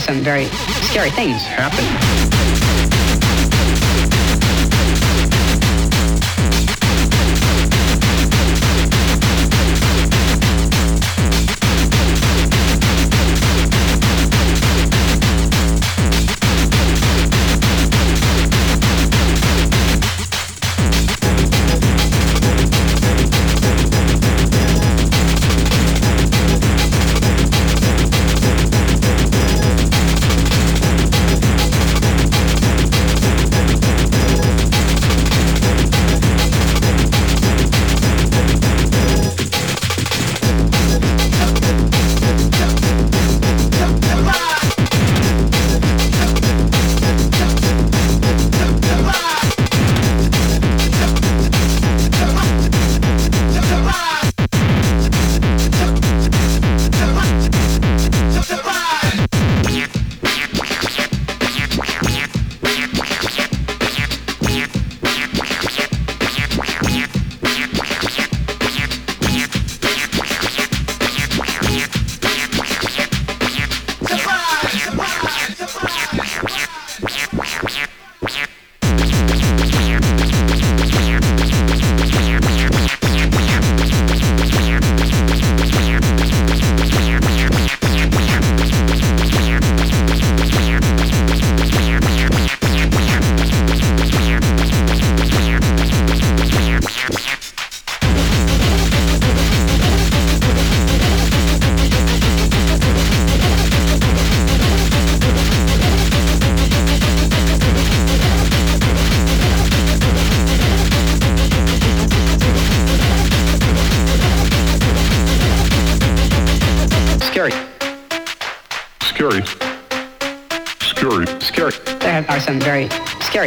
some very scary things happening.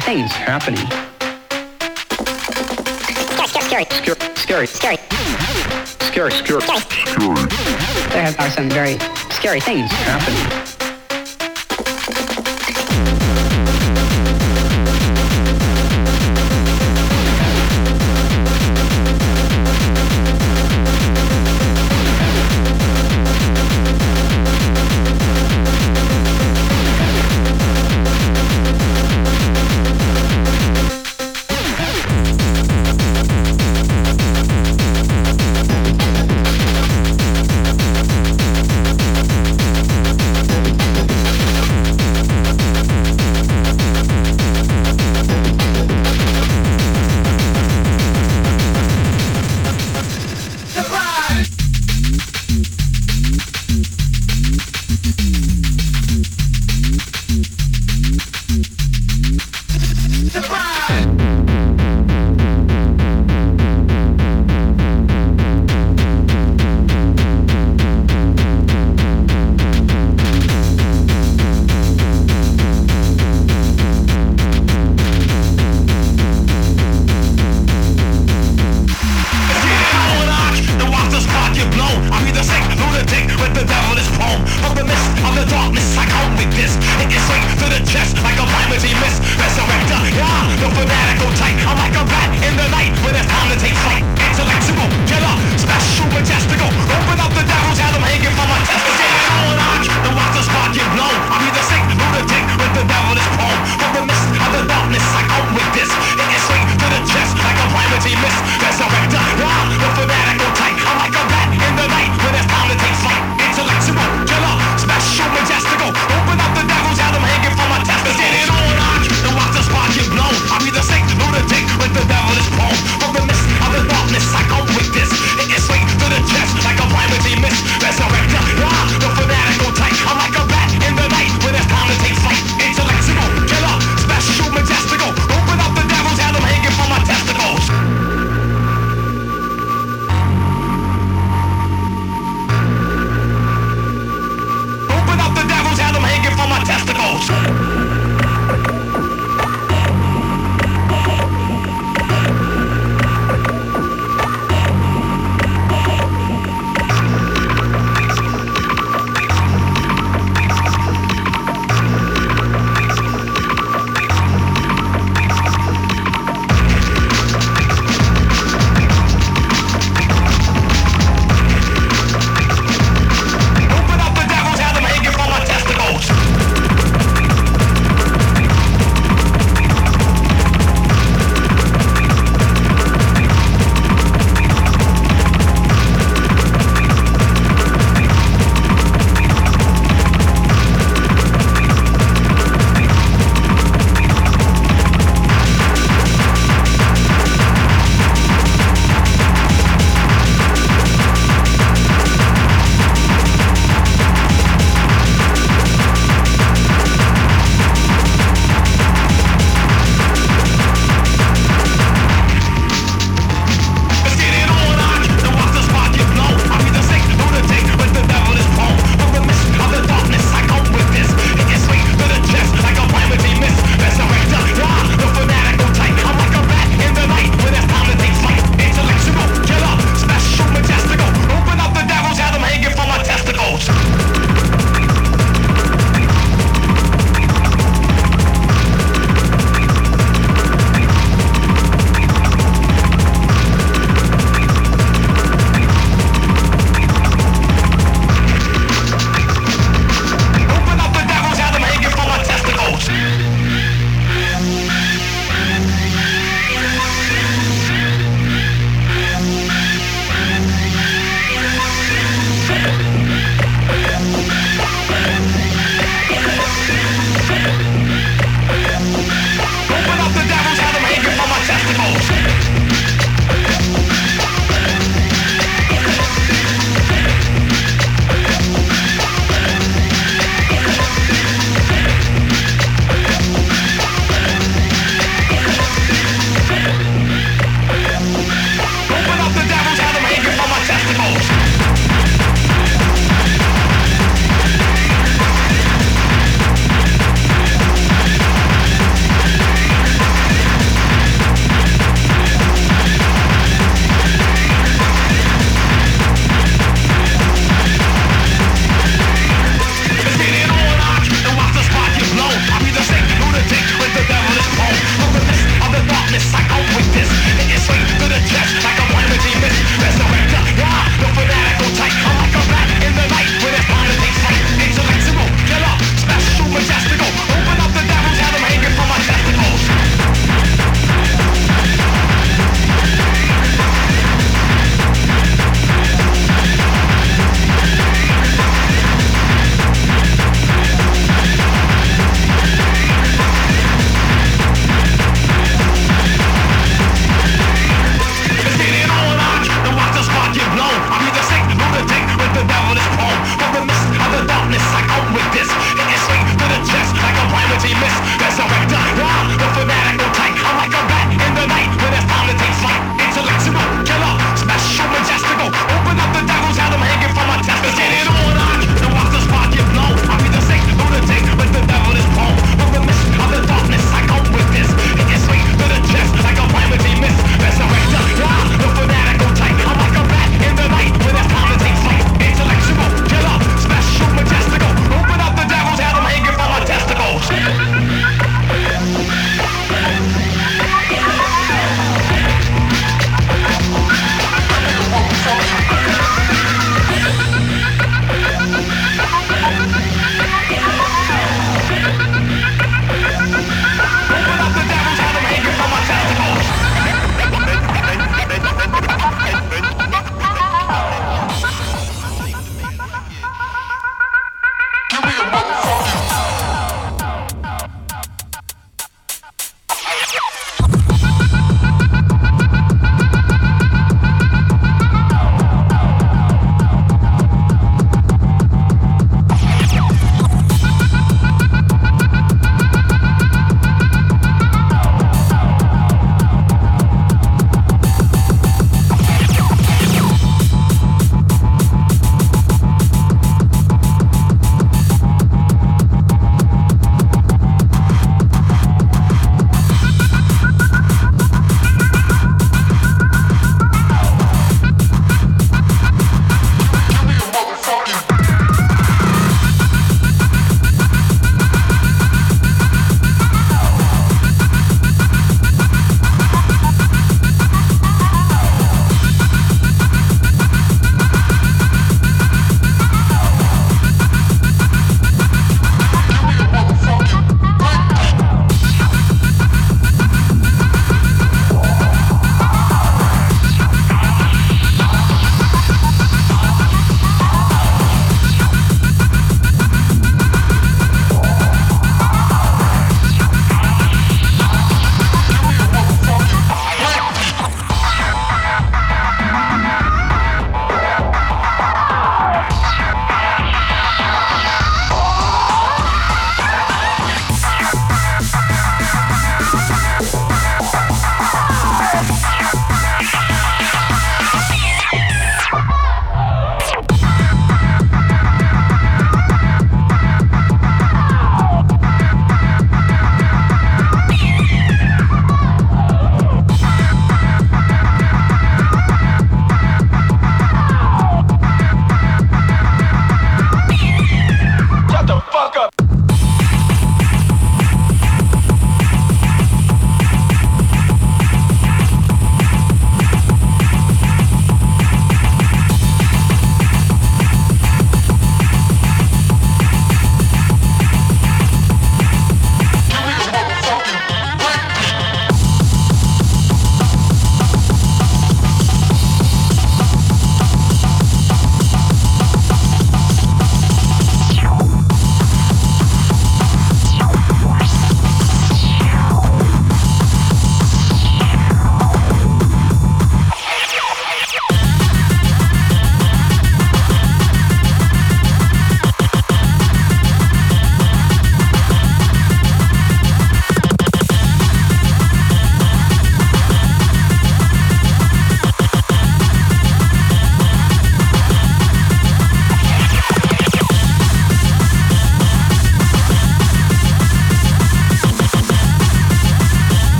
scary things happening. Scary, scary, scary, scary, scary, scary, scary. There are some very scary things happening. get blown I'm sick, lunatic, with the devil is From the mist of the darkness, I come with this It gets straight to the chest like a primacy mist. Resurrector, yeah, the fanatical type. I'm like a bat in the night when it's time to take flight. Intellectual, killer, special, majestical. Open up the devil's head, I'm hanging from my I watch the get blown I'm sick, lunatic, with the From the mist of the darkness, I with this It to the chest like a primacy mist.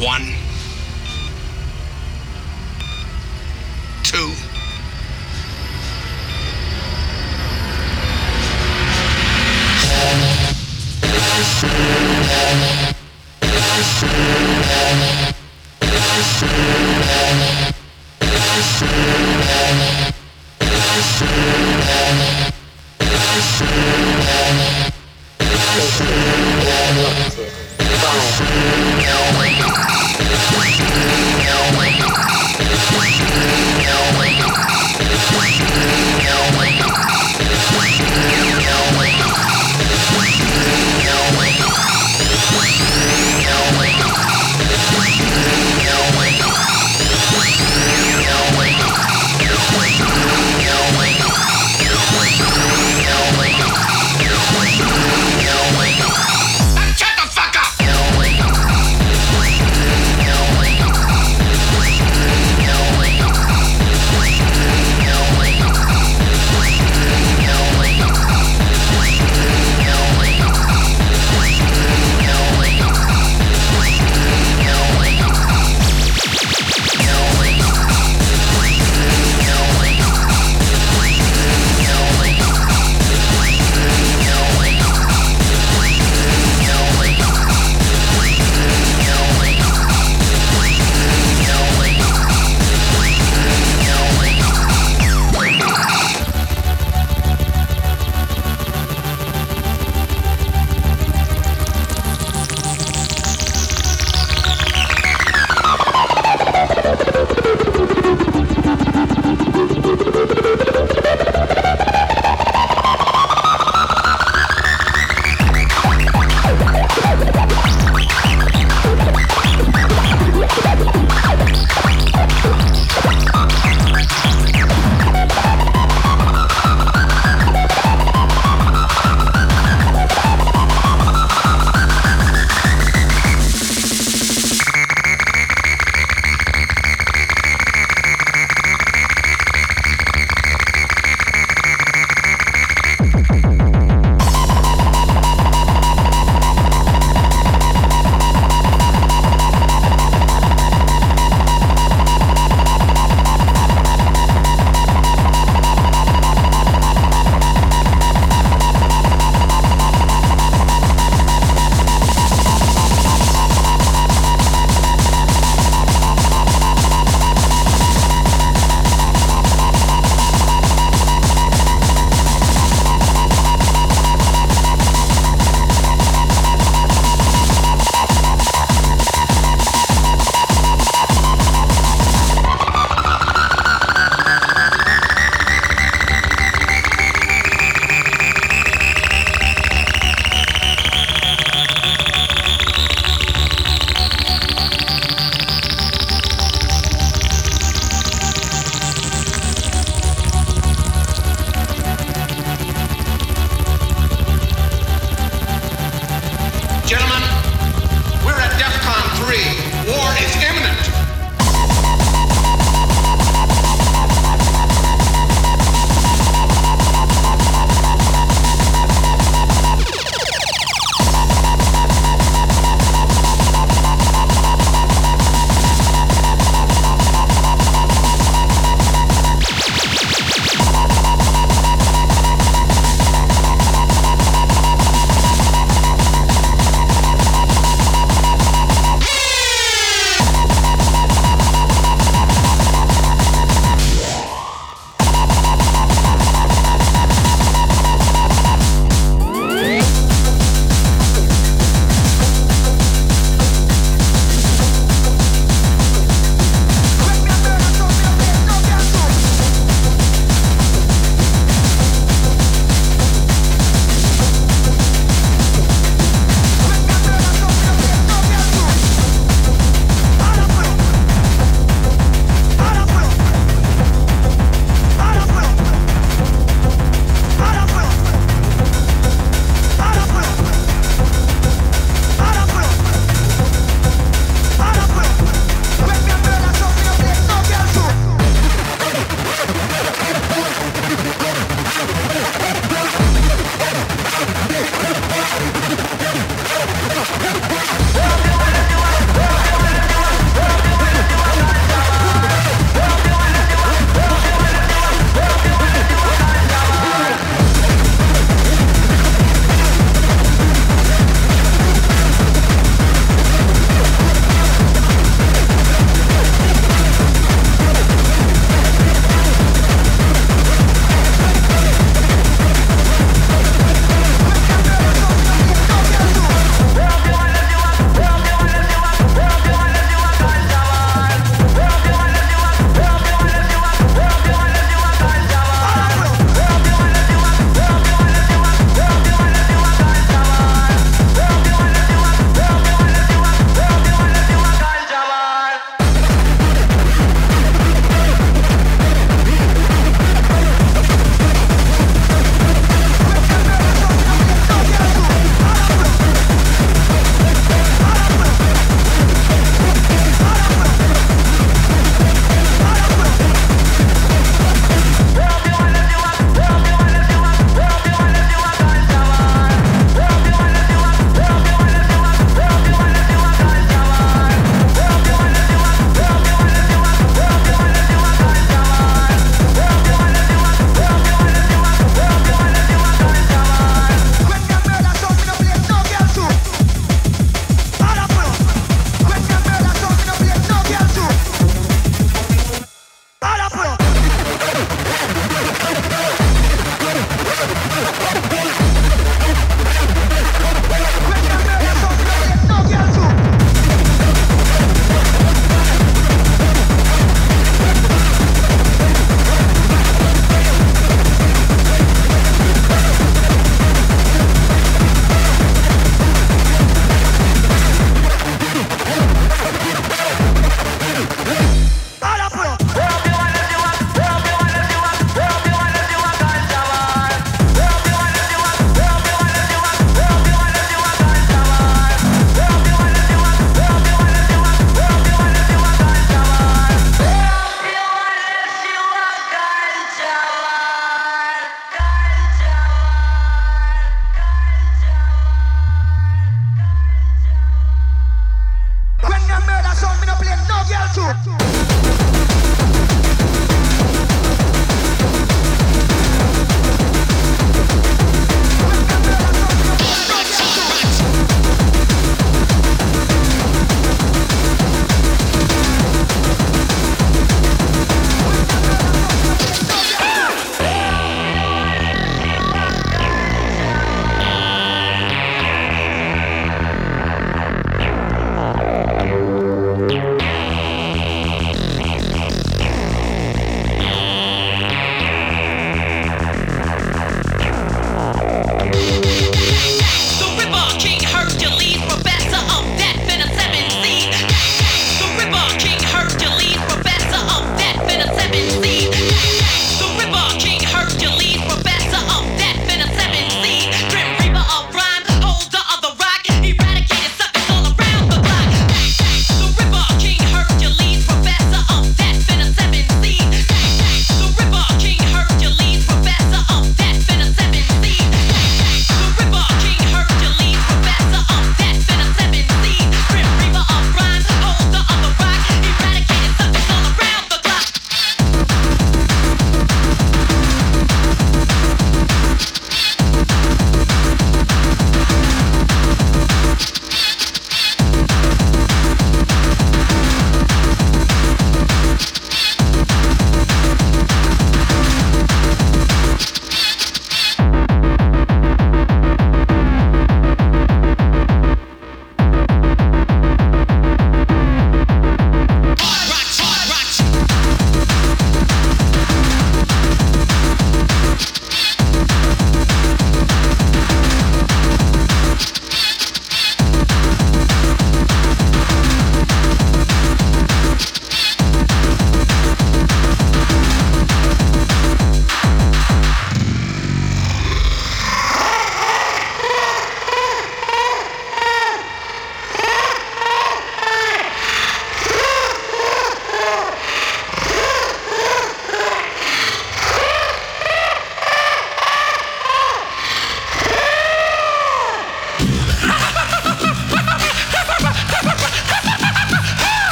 One. Two.